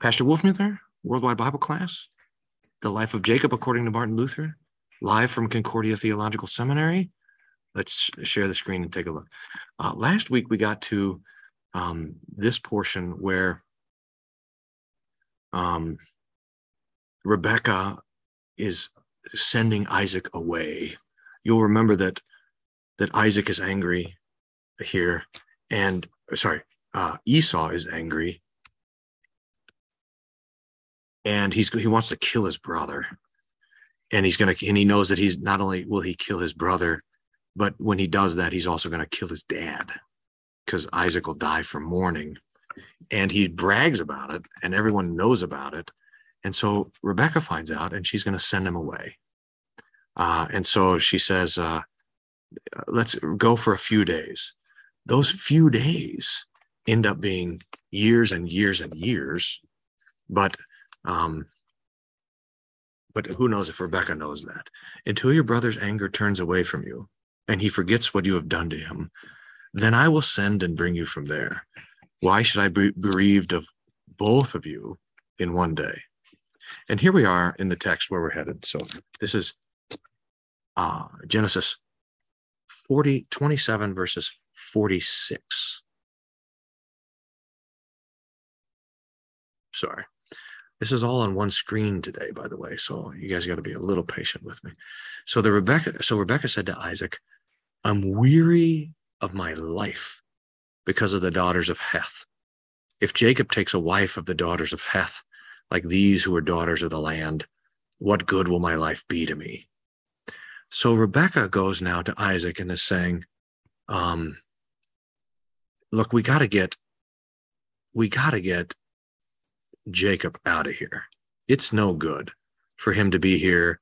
Pastor Wolfmueller, Worldwide Bible Class, The Life of Jacob according to Martin Luther, live from Concordia Theological Seminary. Let's share the screen and take a look. Uh, last week we got to um, this portion where um, Rebecca is sending Isaac away. You'll remember that that Isaac is angry here, and sorry, uh, Esau is angry, and he's he wants to kill his brother, and he's gonna and he knows that he's not only will he kill his brother, but when he does that, he's also gonna kill his dad, because Isaac will die from mourning, and he brags about it, and everyone knows about it, and so Rebecca finds out, and she's gonna send him away, uh, and so she says, uh, "Let's go for a few days." Those few days end up being years and years and years. But um, but who knows if Rebecca knows that? Until your brother's anger turns away from you and he forgets what you have done to him, then I will send and bring you from there. Why should I be bereaved of both of you in one day? And here we are in the text where we're headed. So this is uh, Genesis 40, 27 verses 46. Sorry. This is all on one screen today, by the way. So you guys got to be a little patient with me. So the Rebecca, so Rebecca said to Isaac, I'm weary of my life because of the daughters of Heth. If Jacob takes a wife of the daughters of Heth, like these who are daughters of the land, what good will my life be to me? So Rebecca goes now to Isaac and is saying, um, look, we got to get, we got to get Jacob out of here. It's no good for him to be here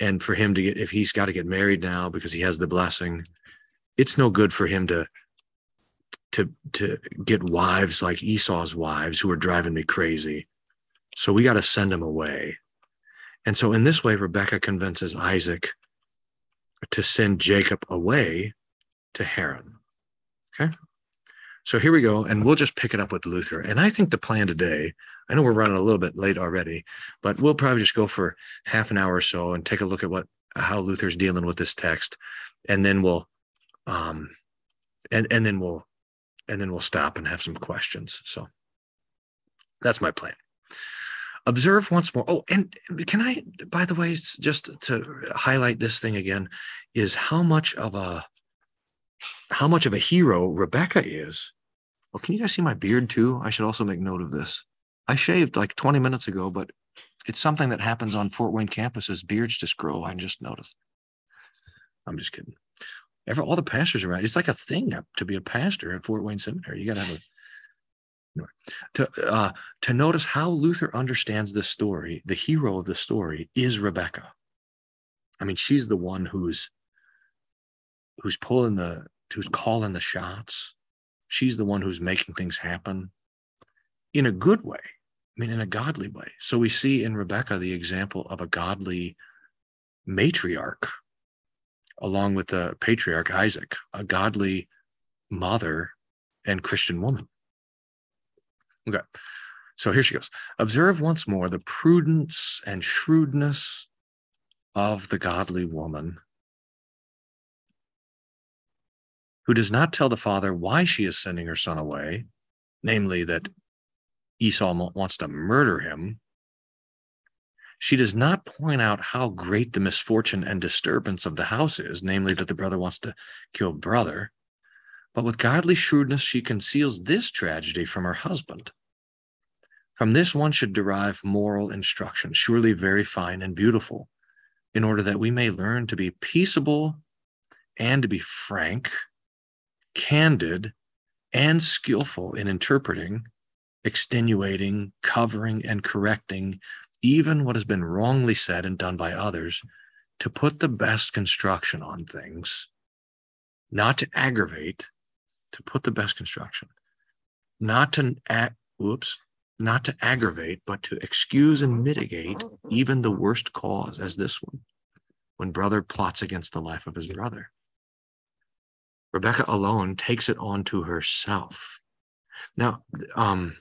and for him to get, if he's got to get married now because he has the blessing, it's no good for him to, to, to get wives like Esau's wives who are driving me crazy. So we got to send him away. And so in this way, Rebecca convinces Isaac to send Jacob away to Haran. Okay. So here we go. And we'll just pick it up with Luther. And I think the plan today I know we're running a little bit late already, but we'll probably just go for half an hour or so and take a look at what how Luther's dealing with this text, and then we'll um and and then we'll and then we'll stop and have some questions. So that's my plan. Observe once more. Oh, and can I, by the way, just to highlight this thing again, is how much of a how much of a hero Rebecca is. Well, can you guys see my beard too? I should also make note of this. I shaved like 20 minutes ago, but it's something that happens on Fort Wayne campuses. Beards just grow. I just noticed. I'm just kidding. Every, all the pastors around, it's like a thing to be a pastor at Fort Wayne Seminary. You got to have a to uh, to notice how Luther understands this story. The hero of the story is Rebecca. I mean, she's the one who's who's pulling the who's calling the shots. She's the one who's making things happen in a good way. I mean, in a godly way. So we see in Rebecca the example of a godly matriarch, along with the patriarch Isaac, a godly mother and Christian woman. Okay. So here she goes. Observe once more the prudence and shrewdness of the godly woman who does not tell the father why she is sending her son away, namely that Esau wants to murder him, she does not point out how great the misfortune and disturbance of the house is, namely that the brother wants to kill brother. But with godly shrewdness, she conceals this tragedy from her husband. From this, one should derive moral instruction, surely very fine and beautiful, in order that we may learn to be peaceable and to be frank, candid, and skillful in interpreting extenuating, covering, and correcting even what has been wrongly said and done by others to put the best construction on things, not to aggravate, to put the best construction, not to, act, whoops, not to aggravate, but to excuse and mitigate even the worst cause, as this one, when brother plots against the life of his brother. Rebecca alone takes it on to herself. Now, um,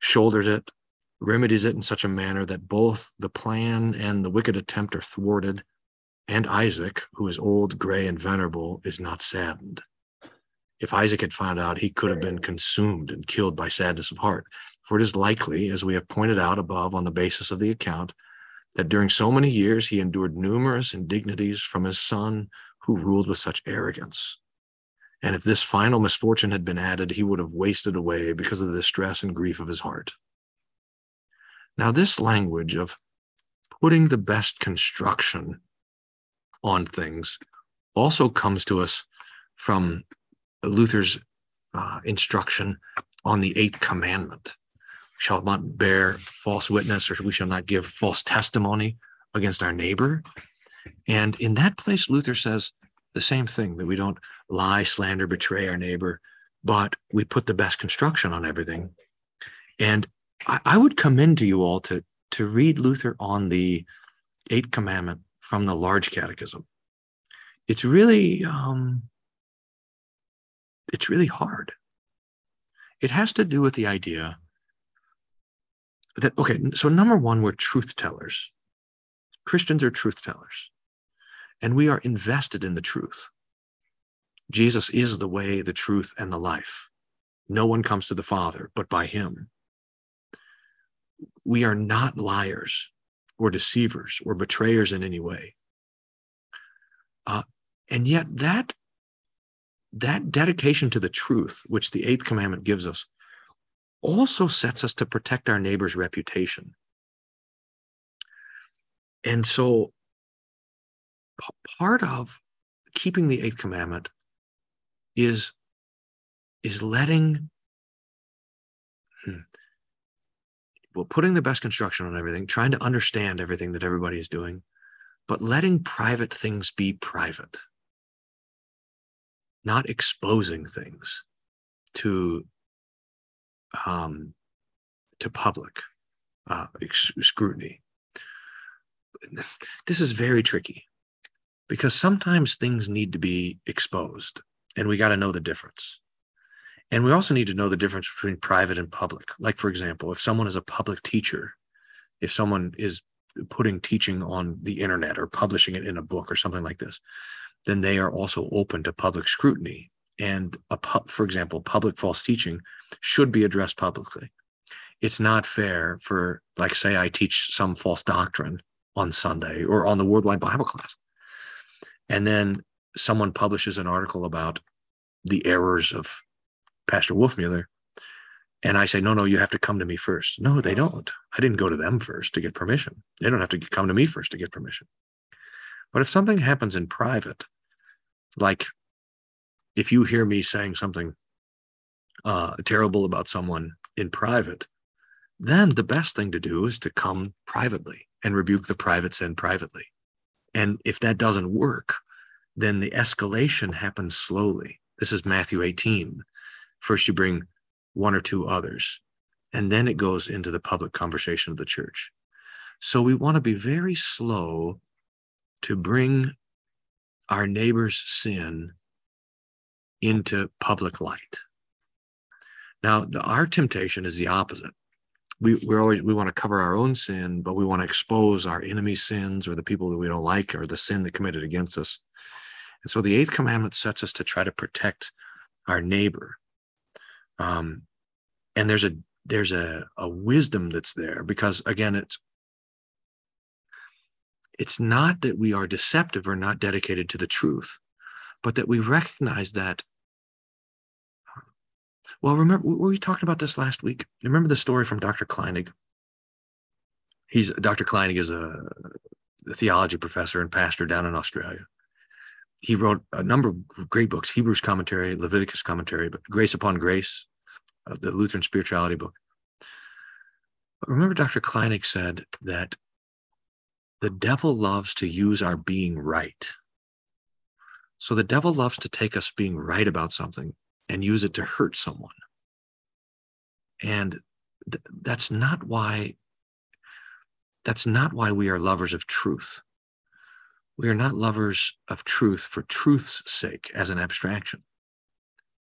shoulders it, remedies it in such a manner that both the plan and the wicked attempt are thwarted, and Isaac, who is old, gray, and venerable, is not saddened. If Isaac had found out, he could have been consumed and killed by sadness of heart. For it is likely, as we have pointed out above on the basis of the account, that during so many years he endured numerous indignities from his son who ruled with such arrogance. And if this final misfortune had been added, he would have wasted away because of the distress and grief of his heart. Now, this language of putting the best construction on things also comes to us from Luther's uh, instruction on the eighth commandment shall not bear false witness or we shall not give false testimony against our neighbor. And in that place, Luther says the same thing that we don't lie, slander, betray our neighbor, but we put the best construction on everything. And I, I would commend to you all to, to read Luther on the Eighth Commandment from the Large Catechism. It's really, um, it's really hard. It has to do with the idea that, okay, so number one, we're truth tellers. Christians are truth tellers and we are invested in the truth. Jesus is the way, the truth, and the life. No one comes to the Father but by him. We are not liars or deceivers or betrayers in any way. Uh, and yet that that dedication to the truth, which the eighth commandment gives us, also sets us to protect our neighbor's reputation. And so part of keeping the eighth commandment is is letting hmm, well putting the best construction on everything trying to understand everything that everybody is doing but letting private things be private. Not exposing things to um to public uh, scrutiny. This is very tricky because sometimes things need to be exposed and we got to know the difference. And we also need to know the difference between private and public. Like, for example, if someone is a public teacher, if someone is putting teaching on the internet or publishing it in a book or something like this, then they are also open to public scrutiny. And a pu- for example, public false teaching should be addressed publicly. It's not fair for, like, say, I teach some false doctrine on Sunday or on the Worldwide Bible class and then someone publishes an article about the errors of Pastor Wolfmueller, and I say, no, no, you have to come to me first. No, they don't. I didn't go to them first to get permission. They don't have to come to me first to get permission. But if something happens in private, like if you hear me saying something uh, terrible about someone in private, then the best thing to do is to come privately and rebuke the private sin privately. And if that doesn't work, then the escalation happens slowly. This is Matthew 18. First, you bring one or two others, and then it goes into the public conversation of the church. So we want to be very slow to bring our neighbor's sin into public light. Now, the, our temptation is the opposite we we're always we want to cover our own sin, but we want to expose our enemy's sins or the people that we don't like or the sin that committed against us. And so the eighth commandment sets us to try to protect our neighbor. Um, and there's a there's a, a wisdom that's there because again it's it's not that we are deceptive or not dedicated to the truth, but that we recognize that well, remember we talked about this last week. Remember the story from Dr. Kleinig? He's Dr. Kleinig is a, theology professor and pastor down in Australia. He wrote a number of great books: Hebrews commentary, Leviticus commentary, but Grace Upon Grace, uh, the Lutheran spirituality book. But remember, Dr. Kleinig said that the devil loves to use our being right. So the devil loves to take us being right about something and use it to hurt someone. And th- that's not why that's not why we are lovers of truth. We are not lovers of truth for truth's sake as an abstraction,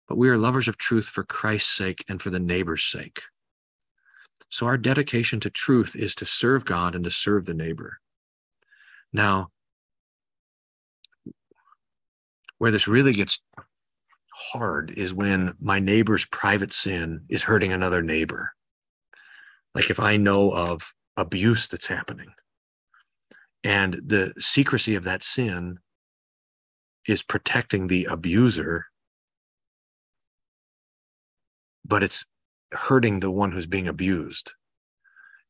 but we are lovers of truth for Christ's sake and for the neighbor's sake. So our dedication to truth is to serve God and to serve the neighbor. Now, where this really gets hard is when my neighbor's private sin is hurting another neighbor. Like if I know of abuse that's happening and the secrecy of that sin is protecting the abuser, but it's hurting the one who's being abused.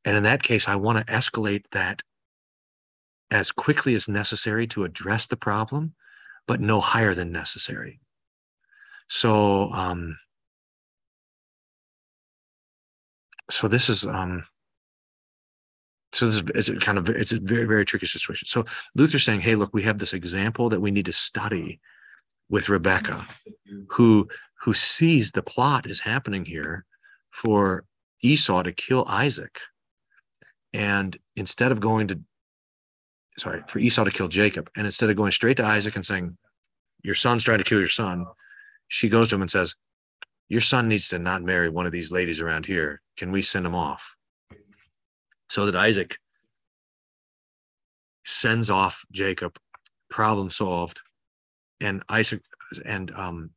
And in that case, I want to escalate that as quickly as necessary to address the problem, but no higher than necessary. So, um, so this is, um, so this is it's kind of it's a very very tricky situation. So Luther's saying, "Hey, look, we have this example that we need to study with Rebecca, who who sees the plot is happening here for Esau to kill Isaac, and instead of going to sorry for Esau to kill Jacob, and instead of going straight to Isaac and saying, "Your son's trying to kill your son," she goes to him and says, "Your son needs to not marry one of these ladies around here. Can we send him off?" so that Isaac sends off Jacob, problem solved, and Isaac and um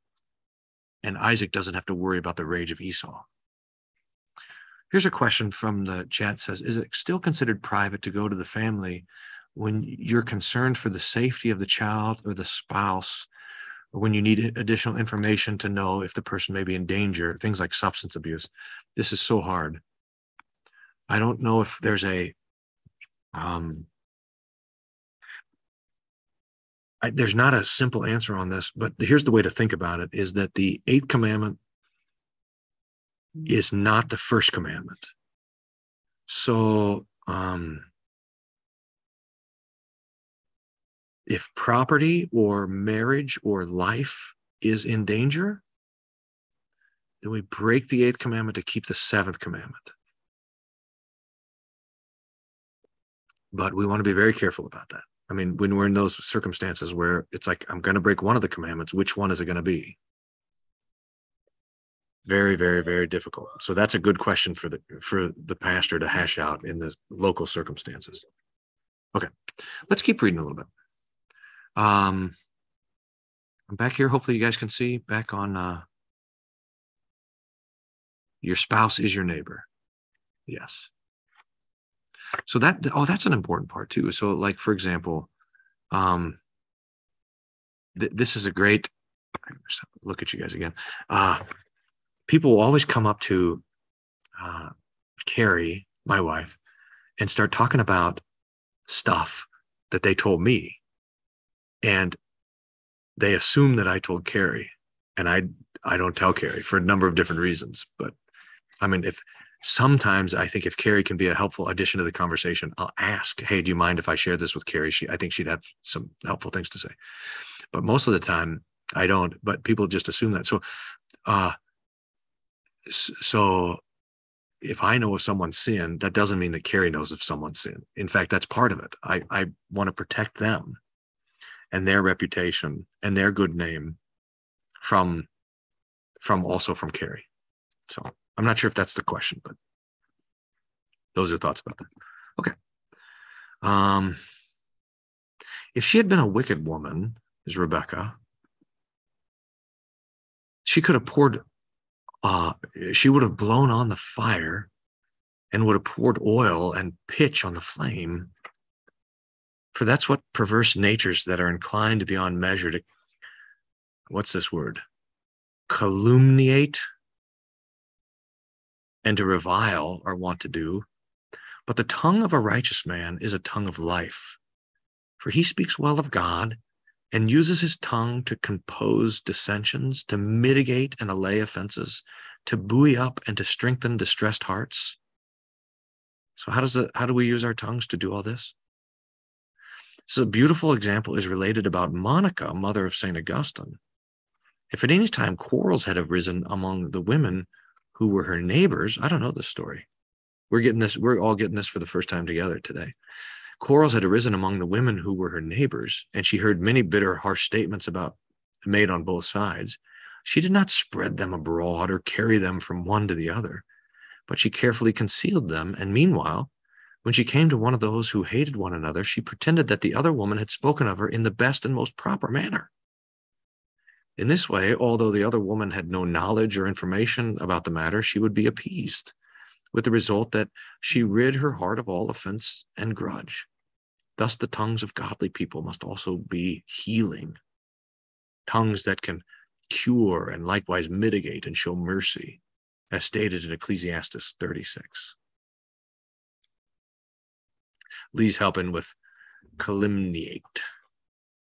and Isaac doesn't have to worry about the rage of Esau. Here's a question from the chat says, is it still considered private to go to the family when you're concerned for the safety of the child or the spouse, or when you need additional information to know if the person may be in danger, things like substance abuse? This is so hard. I don't know if there's a um, I, there's not a simple answer on this, but here's the way to think about it: is that the eighth commandment is not the first commandment. So, um, if property or marriage or life is in danger, then we break the eighth commandment to keep the seventh commandment. but we want to be very careful about that. I mean, when we're in those circumstances where it's like, I'm going to break one of the commandments, which one is it going to be? Very, very, very difficult. So that's a good question for the for the pastor to hash out in the local circumstances. Okay, let's keep reading a little bit. Um, I'm back here. Hopefully, you guys can see back on. Uh, your spouse is your neighbor. Yes. So that oh, that's an important part too. So like for example, um, th- this is a great look at you guys again. Uh, people will always come up to uh, Carrie, my wife, and start talking about stuff that they told me, and they assume that I told Carrie, and I I don't tell Carrie for a number of different reasons. But I mean, if sometimes I think if Carrie can be a helpful addition to the conversation, I'll ask, "Hey, do you mind if I share this with Carrie?" She, I think she'd have some helpful things to say. But most of the time, I don't. But people just assume that. So, uh, so if I know of someone's sin, that doesn't mean that Carrie knows of someone's sin. In fact, that's part of it. I I want to protect them and their reputation and their good name from from also from Carrie. So I'm not sure if that's the question, but those are thoughts about that. Okay. Um, if she had been a wicked woman, is Rebecca, she could have poured, uh, she would have blown on the fire and would have poured oil and pitch on the flame. For that's what perverse natures that are inclined beyond measure to, what's this word? Calumniate and to revile are wont to do. But the tongue of a righteous man is a tongue of life, for he speaks well of God and uses his tongue to compose dissensions, to mitigate and allay offenses, to buoy up and to strengthen distressed hearts. So how does it, how do we use our tongues to do all this? So a beautiful example is related about Monica, mother of St. Augustine. If at any time quarrels had arisen among the women who were her neighbors. I don't know this story. We're getting this, we're all getting this for the first time together today. Quarrels had arisen among the women who were her neighbors, and she heard many bitter, harsh statements about made on both sides. She did not spread them abroad or carry them from one to the other, but she carefully concealed them. And meanwhile, when she came to one of those who hated one another, she pretended that the other woman had spoken of her in the best and most proper manner. In this way, although the other woman had no knowledge or information about the matter, she would be appeased, with the result that she rid her heart of all offense and grudge. Thus, the tongues of godly people must also be healing, tongues that can cure and likewise mitigate and show mercy, as stated in Ecclesiastes 36. Lee's helping with calumniate,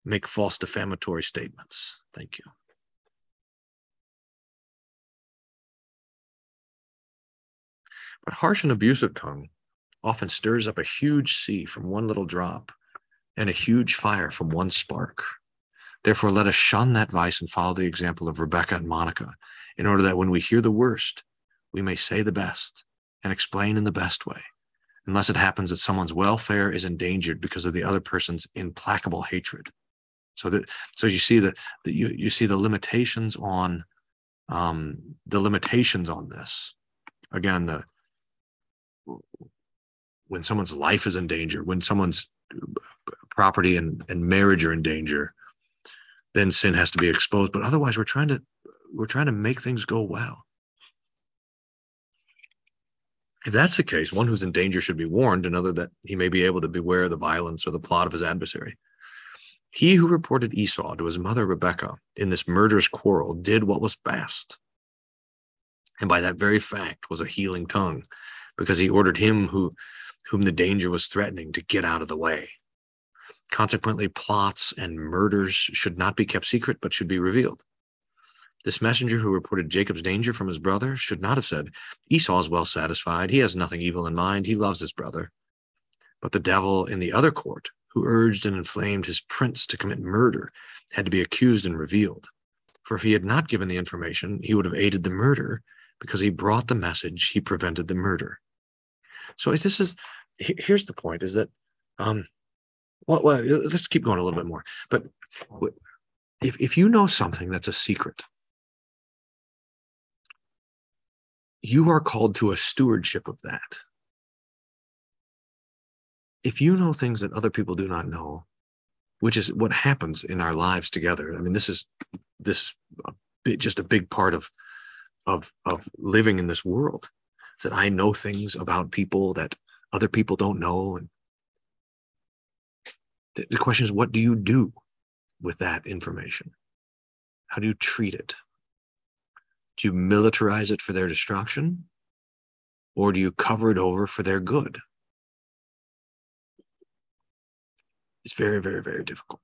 make false defamatory statements. Thank you. But harsh and abusive tongue often stirs up a huge sea from one little drop and a huge fire from one spark. Therefore, let us shun that vice and follow the example of Rebecca and Monica, in order that when we hear the worst, we may say the best and explain in the best way, unless it happens that someone's welfare is endangered because of the other person's implacable hatred. So that so you see that you you see the limitations on um, the limitations on this. Again, the when someone's life is in danger, when someone's property and, and marriage are in danger, then sin has to be exposed. But otherwise, we're trying to we're trying to make things go well. If that's the case, one who's in danger should be warned, another that he may be able to beware the violence or the plot of his adversary. He who reported Esau to his mother Rebekah in this murderous quarrel did what was best. And by that very fact was a healing tongue, because he ordered him who whom the danger was threatening to get out of the way. Consequently, plots and murders should not be kept secret, but should be revealed. This messenger who reported Jacob's danger from his brother should not have said, Esau is well satisfied. He has nothing evil in mind. He loves his brother. But the devil in the other court, who urged and inflamed his prince to commit murder, had to be accused and revealed. For if he had not given the information, he would have aided the murder because he brought the message, he prevented the murder. So this is here's the point: is that um, well, well, let's keep going a little bit more. But if if you know something that's a secret, you are called to a stewardship of that. If you know things that other people do not know, which is what happens in our lives together. I mean, this is this is a bit, just a big part of of of living in this world Is that I know things about people that other people don't know. And the, the question is, what do you do with that information? How do you treat it? Do you militarize it for their destruction? Or do you cover it over for their good? It's very, very, very difficult.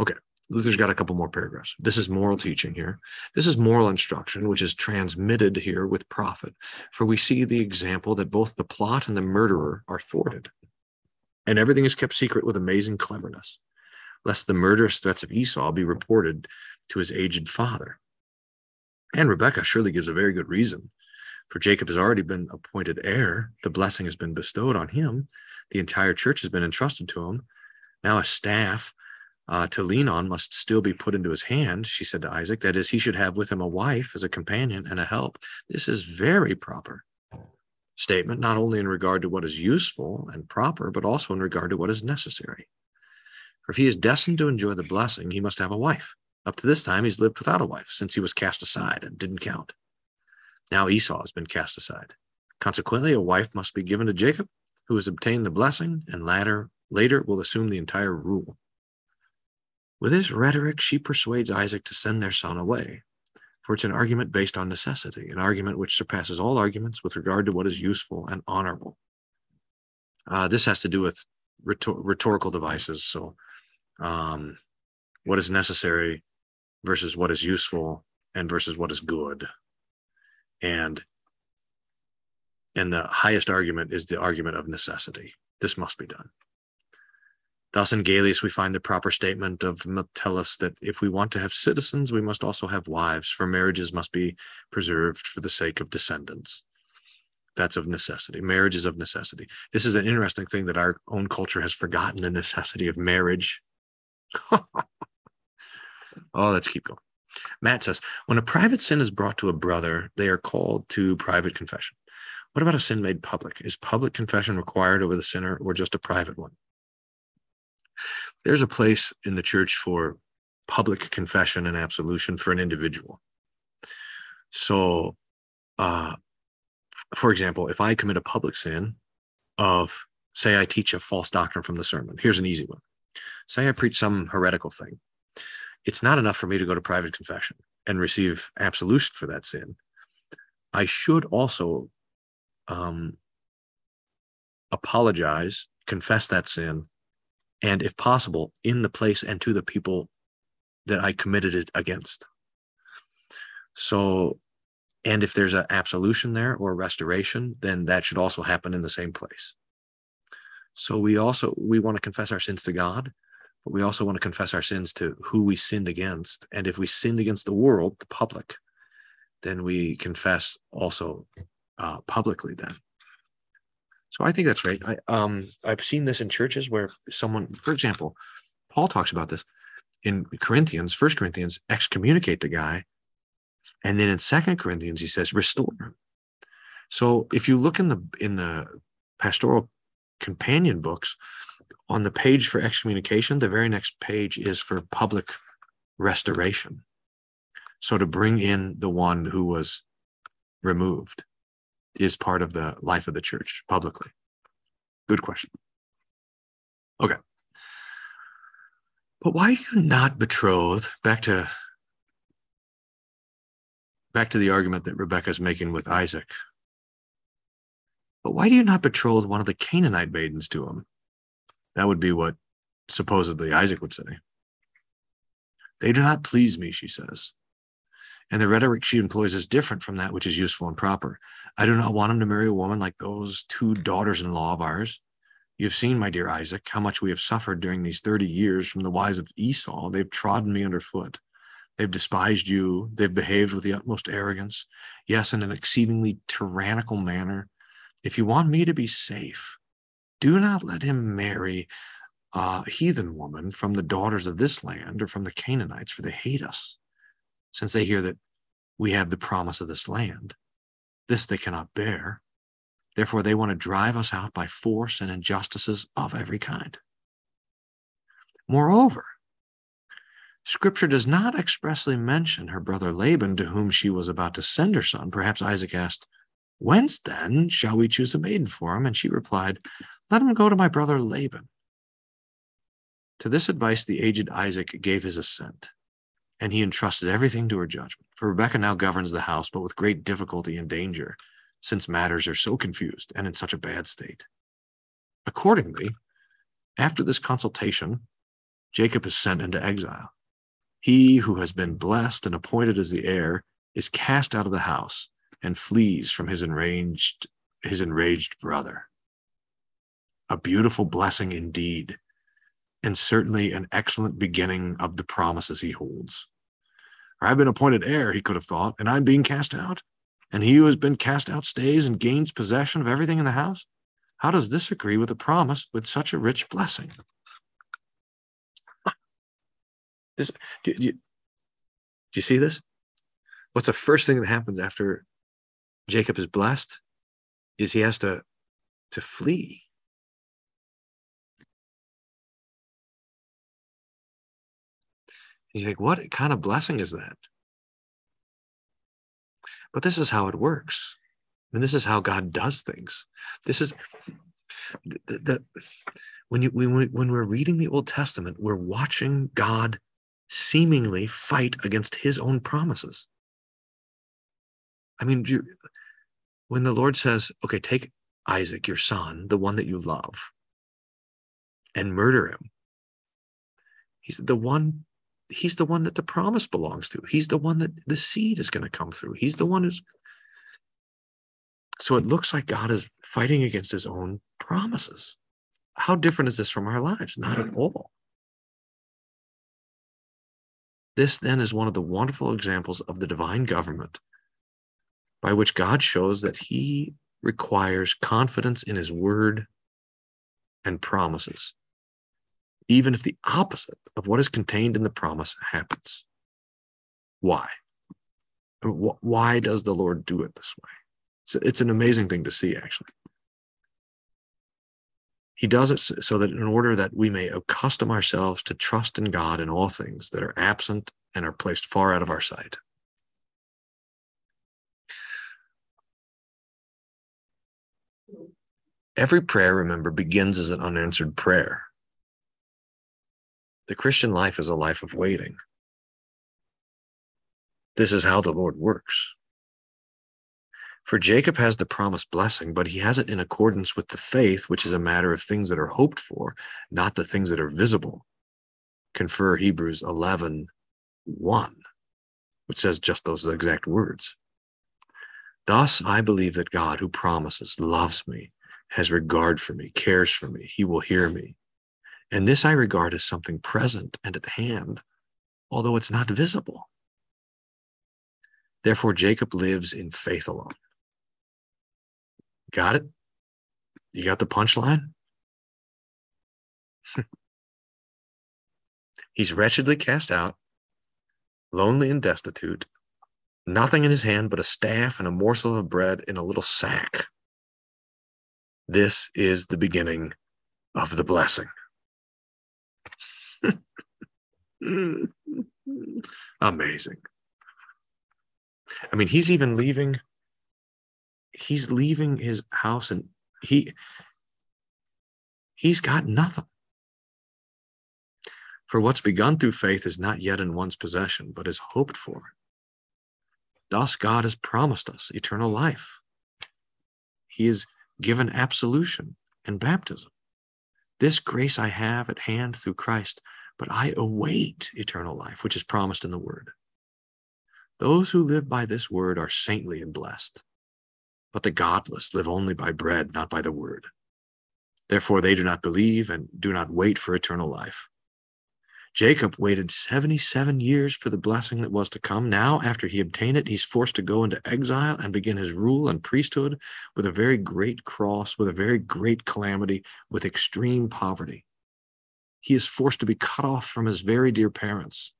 Okay. Luther's got a couple more paragraphs. This is moral teaching here. This is moral instruction, which is transmitted here with profit. For we see the example that both the plot and the murderer are thwarted, and everything is kept secret with amazing cleverness, lest the murderous threats of Esau be reported to his aged father. And Rebecca surely gives a very good reason. For Jacob has already been appointed heir, the blessing has been bestowed on him, the entire church has been entrusted to him. Now a staff uh, to lean on must still be put into his hand, she said to Isaac. That is, he should have with him a wife as a companion and a help. This is very proper statement, not only in regard to what is useful and proper, but also in regard to what is necessary. For if he is destined to enjoy the blessing, he must have a wife. Up to this time, he's lived without a wife, since he was cast aside and didn't count. Now Esau has been cast aside. Consequently, a wife must be given to Jacob, who has obtained the blessing, and later later will assume the entire rule. With this rhetoric, she persuades Isaac to send their son away, for it's an argument based on necessity, an argument which surpasses all arguments with regard to what is useful and honorable. Uh, this has to do with rhetor- rhetorical devices. So, um, what is necessary versus what is useful and versus what is good. And and the highest argument is the argument of necessity. This must be done. Thus, in Gellius, we find the proper statement of Metellus that if we want to have citizens, we must also have wives, for marriages must be preserved for the sake of descendants. That's of necessity. Marriage is of necessity. This is an interesting thing that our own culture has forgotten the necessity of marriage. oh, let's keep going. Matt says, when a private sin is brought to a brother, they are called to private confession. What about a sin made public? Is public confession required over the sinner or just a private one? There's a place in the church for public confession and absolution for an individual. So, uh, for example, if I commit a public sin of, say, I teach a false doctrine from the sermon, here's an easy one. Say I preach some heretical thing. It's not enough for me to go to private confession and receive absolution for that sin. I should also um, apologize, confess that sin, and if possible, in the place and to the people that I committed it against. So, and if there's an absolution there or restoration, then that should also happen in the same place. So we also we want to confess our sins to God, but we also want to confess our sins to who we sinned against. And if we sinned against the world, the public, then we confess also uh, publicly then. So I think that's right. I um I've seen this in churches where someone, for example, Paul talks about this in Corinthians, First Corinthians, excommunicate the guy, and then in Second Corinthians he says restore. So if you look in the in the pastoral companion books, on the page for excommunication, the very next page is for public restoration. So to bring in the one who was removed is part of the life of the church publicly? Good question. Okay. But why you not betroth back to back to the argument that Rebecca's making with Isaac? But why do you not betroth one of the Canaanite maidens to him? That would be what supposedly Isaac would say. They do not please me, she says. And the rhetoric she employs is different from that which is useful and proper. I do not want him to marry a woman like those two daughters in law of ours. You have seen, my dear Isaac, how much we have suffered during these 30 years from the wives of Esau. They've trodden me underfoot. They've despised you. They've behaved with the utmost arrogance. Yes, in an exceedingly tyrannical manner. If you want me to be safe, do not let him marry a heathen woman from the daughters of this land or from the Canaanites, for they hate us since they hear that we have the promise of this land. This they cannot bear. Therefore, they want to drive us out by force and injustices of every kind. Moreover, Scripture does not expressly mention her brother Laban, to whom she was about to send her son. Perhaps Isaac asked, Whence then shall we choose a maiden for him? And she replied, Let him go to my brother Laban. To this advice, the aged Isaac gave his assent and he entrusted everything to her judgment. For Rebecca now governs the house, but with great difficulty and danger, since matters are so confused and in such a bad state. Accordingly, after this consultation, Jacob is sent into exile. He who has been blessed and appointed as the heir is cast out of the house and flees from his enraged, his enraged brother. A beautiful blessing indeed and certainly an excellent beginning of the promises he holds. I've been appointed heir, he could have thought, and I'm being cast out. And he who has been cast out stays and gains possession of everything in the house. How does this agree with the promise with such a rich blessing? This, do, do, do you see this? What's the first thing that happens after Jacob is blessed? Is he has to to flee. You think, what kind of blessing is that? But this is how it works. And this is how God does things. This is the, the when you when, we, when we're reading the Old Testament, we're watching God seemingly fight against his own promises. I mean, you, when the Lord says, okay, take Isaac, your son, the one that you love, and murder him, he's the one he's the one that the promise belongs to. He's the one that the seed is going to come through. He's the one who's. So it looks like God is fighting against his own promises. How different is this from our lives? Not at all. This then is one of the wonderful examples of the divine government by which God shows that he requires confidence in his word and promises even if the opposite of what is contained in the promise happens. Why? Why does the Lord do it this way? It's, it's an amazing thing to see, actually. He does it so that in order that we may accustom ourselves to trust in God in all things that are absent and are placed far out of our sight. Every prayer, remember, begins as an unanswered prayer. The Christian life is a life of waiting. This is how the Lord works. For Jacob has the promised blessing, but he has it in accordance with the faith, which is a matter of things that are hoped for, not the things that are visible. Confer Hebrews 11 1, which says just those exact words. Thus, I believe that God, who promises, loves me, has regard for me, cares for me, he will hear me. And this I regard as something present and at hand, although it's not visible. Therefore, Jacob lives in faith alone. Got it? You got the punchline? He's wretchedly cast out, lonely and destitute, nothing in his hand but a staff and a morsel of bread in a little sack. This is the beginning of the blessing. Amazing. I mean, he's even leaving he's leaving his house and he he's got nothing. For what's begun through faith is not yet in one's possession, but is hoped for. Thus, God has promised us eternal life. He has given absolution and baptism. This grace I have at hand through Christ, but I await eternal life, which is promised in the Word. Those who live by this Word are saintly and blessed. But the godless live only by bread, not by the word. Therefore, they do not believe and do not wait for eternal life. Jacob waited 77 years for the blessing that was to come. Now, after he obtained it, he's forced to go into exile and begin his rule and priesthood with a very great cross, with a very great calamity, with extreme poverty. He is forced to be cut off from his very dear parents.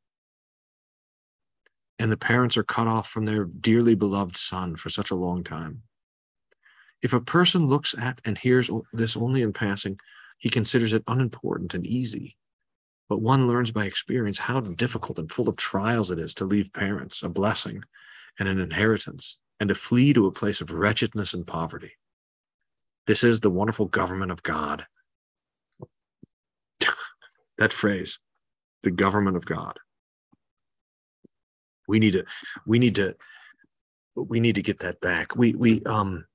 And the parents are cut off from their dearly beloved son for such a long time. If a person looks at and hears this only in passing, he considers it unimportant and easy. But one learns by experience how difficult and full of trials it is to leave parents, a blessing and an inheritance, and to flee to a place of wretchedness and poverty. This is the wonderful government of God. that phrase, the government of God. We need to, we need to, we need to get that back. We, we, um,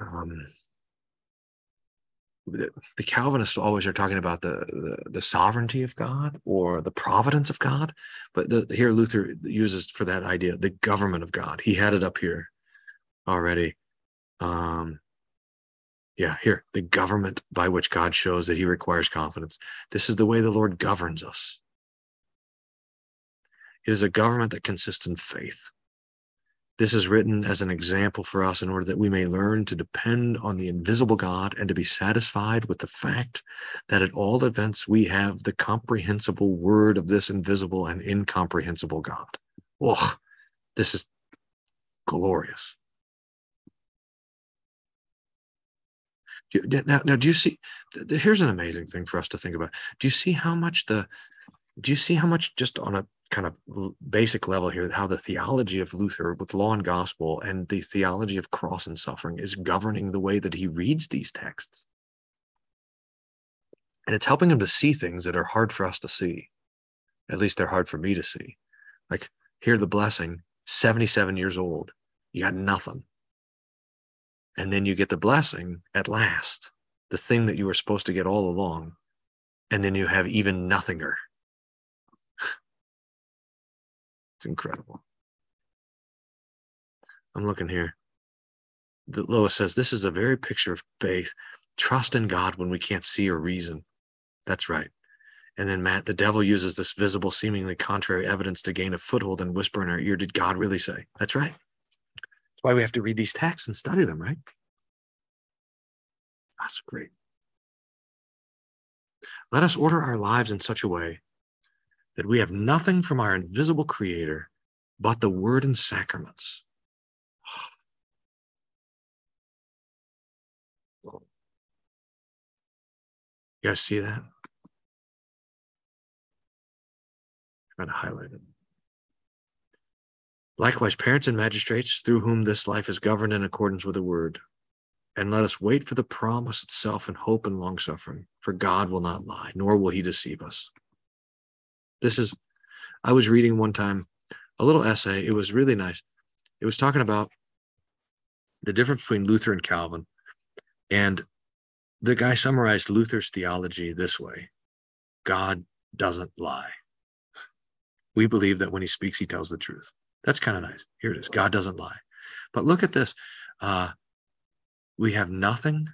um, the, Calvinists always are talking about the, the, the sovereignty of God or the providence of God, but the, here Luther uses for that idea the government of God. He had it up here already. Um, yeah, here the government by which God shows that He requires confidence. This is the way the Lord governs us. It is a government that consists in faith. This is written as an example for us in order that we may learn to depend on the invisible God and to be satisfied with the fact that at all events we have the comprehensible word of this invisible and incomprehensible God. Oh, this is glorious. Now, now, do you see? Here's an amazing thing for us to think about. Do you see how much the? Do you see how much just on a kind of basic level here how the theology of Luther with law and gospel and the theology of cross and suffering is governing the way that he reads these texts. And it's helping him to see things that are hard for us to see. At least they're hard for me to see. Like, hear the blessing, 77 years old, you got nothing. And then you get the blessing at last, the thing that you were supposed to get all along. And then you have even nothinger It's incredible. I'm looking here. Lois says this is a very picture of faith. Trust in God when we can't see or reason. That's right. And then Matt, the devil uses this visible, seemingly contrary evidence to gain a foothold and whisper in our ear, Did God really say? That's right. That's why we have to read these texts and study them, right? That's great. Let us order our lives in such a way that we have nothing from our invisible creator but the word and sacraments. You guys see that? Going to highlight it. Likewise, parents and magistrates, through whom this life is governed in accordance with the word. And let us wait for the promise itself in hope and long suffering, for God will not lie, nor will he deceive us. This is, I was reading one time a little essay. It was really nice. It was talking about the difference between Luther and Calvin. And the guy summarized Luther's theology this way God doesn't lie. We believe that when he speaks, he tells the truth. That's kind of nice. Here it is God doesn't lie. But look at this. Uh, we have nothing.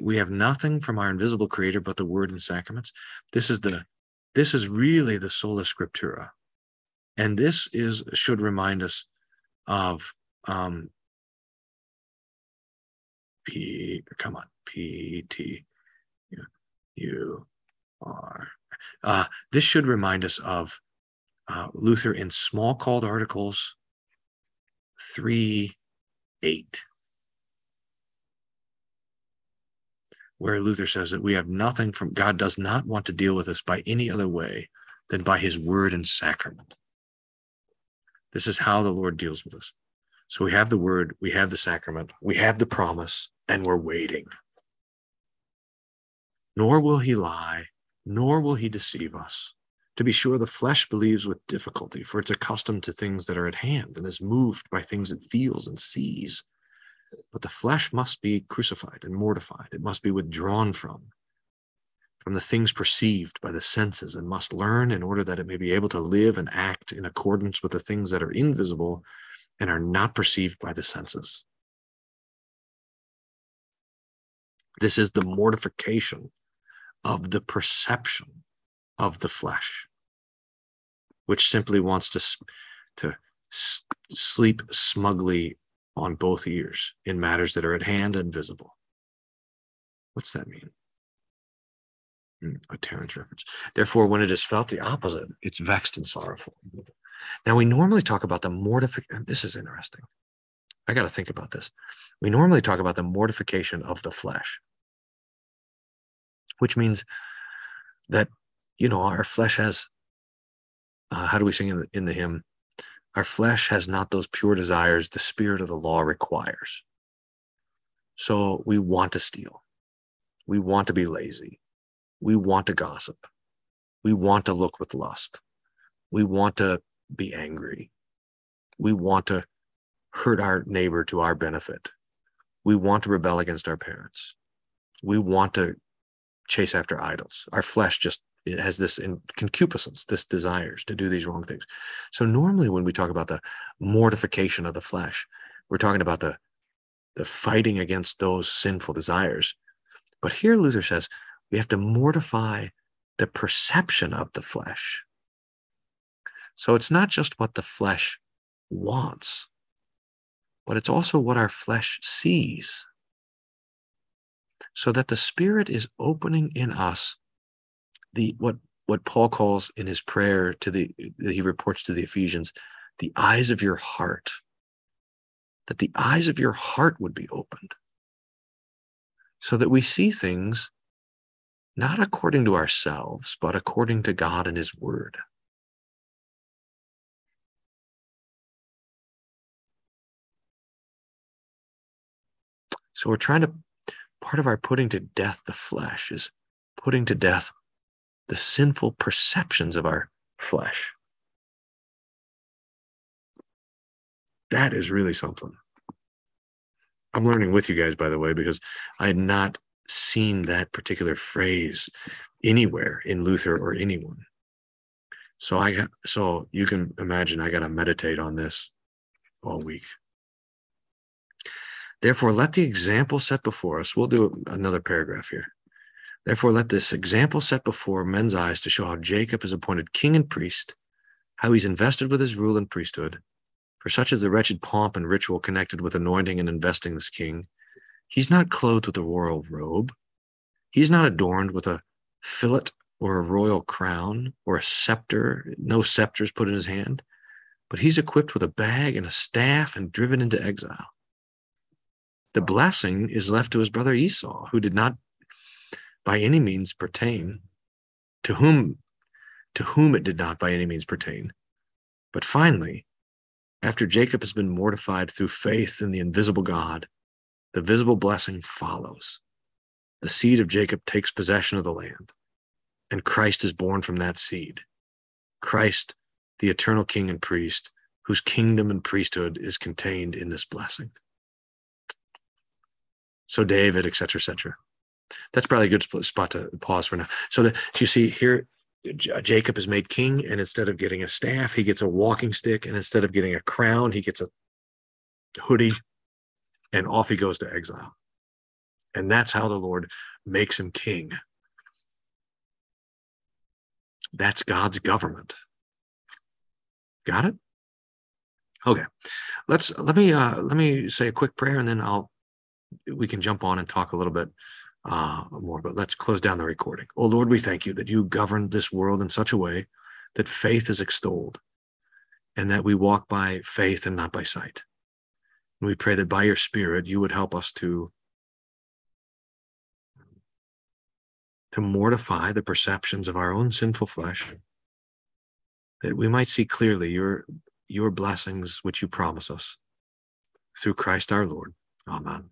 We have nothing from our invisible creator but the word and sacraments. This is the this is really the sola scriptura. And this is should remind us of um P come on, P T U R. Uh, this should remind us of uh, Luther in Smalcald Articles 3 8, where Luther says that we have nothing from God, does not want to deal with us by any other way than by his word and sacrament. This is how the Lord deals with us. So we have the word, we have the sacrament, we have the promise, and we're waiting. Nor will he lie, nor will he deceive us. To be sure, the flesh believes with difficulty, for it's accustomed to things that are at hand and is moved by things it feels and sees. But the flesh must be crucified and mortified. It must be withdrawn from, from the things perceived by the senses, and must learn in order that it may be able to live and act in accordance with the things that are invisible and are not perceived by the senses. This is the mortification of the perception of the flesh, which simply wants to, to sleep smugly on both ears in matters that are at hand and visible. What's that mean? Hmm, a Terence reference. Therefore, when it is felt the opposite, it's vexed and sorrowful. Now, we normally talk about the mortification. This is interesting. I got to think about this. We normally talk about the mortification of the flesh, which means that you know, our flesh has, uh, how do we sing in the, in the hymn? Our flesh has not those pure desires the spirit of the law requires. So we want to steal. We want to be lazy. We want to gossip. We want to look with lust. We want to be angry. We want to hurt our neighbor to our benefit. We want to rebel against our parents. We want to chase after idols. Our flesh just it has this concupiscence, this desires to do these wrong things. So normally when we talk about the mortification of the flesh, we're talking about the the fighting against those sinful desires. But here Luther says we have to mortify the perception of the flesh. So it's not just what the flesh wants, but it's also what our flesh sees. So that the Spirit is opening in us the what what Paul calls in his prayer to the that he reports to the Ephesians, the eyes of your heart, that the eyes of your heart would be opened, so that we see things not according to ourselves, but according to God and His Word. So we're trying to, part of our putting to death the flesh is putting to death the sinful perceptions of our flesh. That is really something. I'm learning with you guys, by the way, because I had not seen that particular phrase anywhere in Luther or anyone. So I got, so you can imagine I got to meditate on this all week. Therefore, let the example set before us. We'll do another paragraph here. Therefore, let this example set before men's eyes to show how Jacob is appointed king and priest, how he's invested with his rule and priesthood. For such is the wretched pomp and ritual connected with anointing and investing this king. He's not clothed with a royal robe. He's not adorned with a fillet or a royal crown or a scepter. No scepters put in his hand, but he's equipped with a bag and a staff and driven into exile. The blessing is left to his brother Esau, who did not by any means pertain, to whom to whom it did not by any means pertain. But finally, after Jacob has been mortified through faith in the invisible God, the visible blessing follows. The seed of Jacob takes possession of the land and Christ is born from that seed. Christ, the eternal king and priest, whose kingdom and priesthood is contained in this blessing. So David, etc., etc. That's probably a good spot to pause for now. So you see here, Jacob is made king, and instead of getting a staff, he gets a walking stick, and instead of getting a crown, he gets a hoodie, and off he goes to exile. And that's how the Lord makes him king that's God's government. Got it? Okay. Let's let me uh let me say a quick prayer and then I'll we can jump on and talk a little bit uh more, but let's close down the recording. Oh Lord, we thank you that you govern this world in such a way that faith is extolled and that we walk by faith and not by sight. And we pray that by your spirit you would help us to to mortify the perceptions of our own sinful flesh, that we might see clearly your, your blessings which you promise us through Christ our Lord. Amen.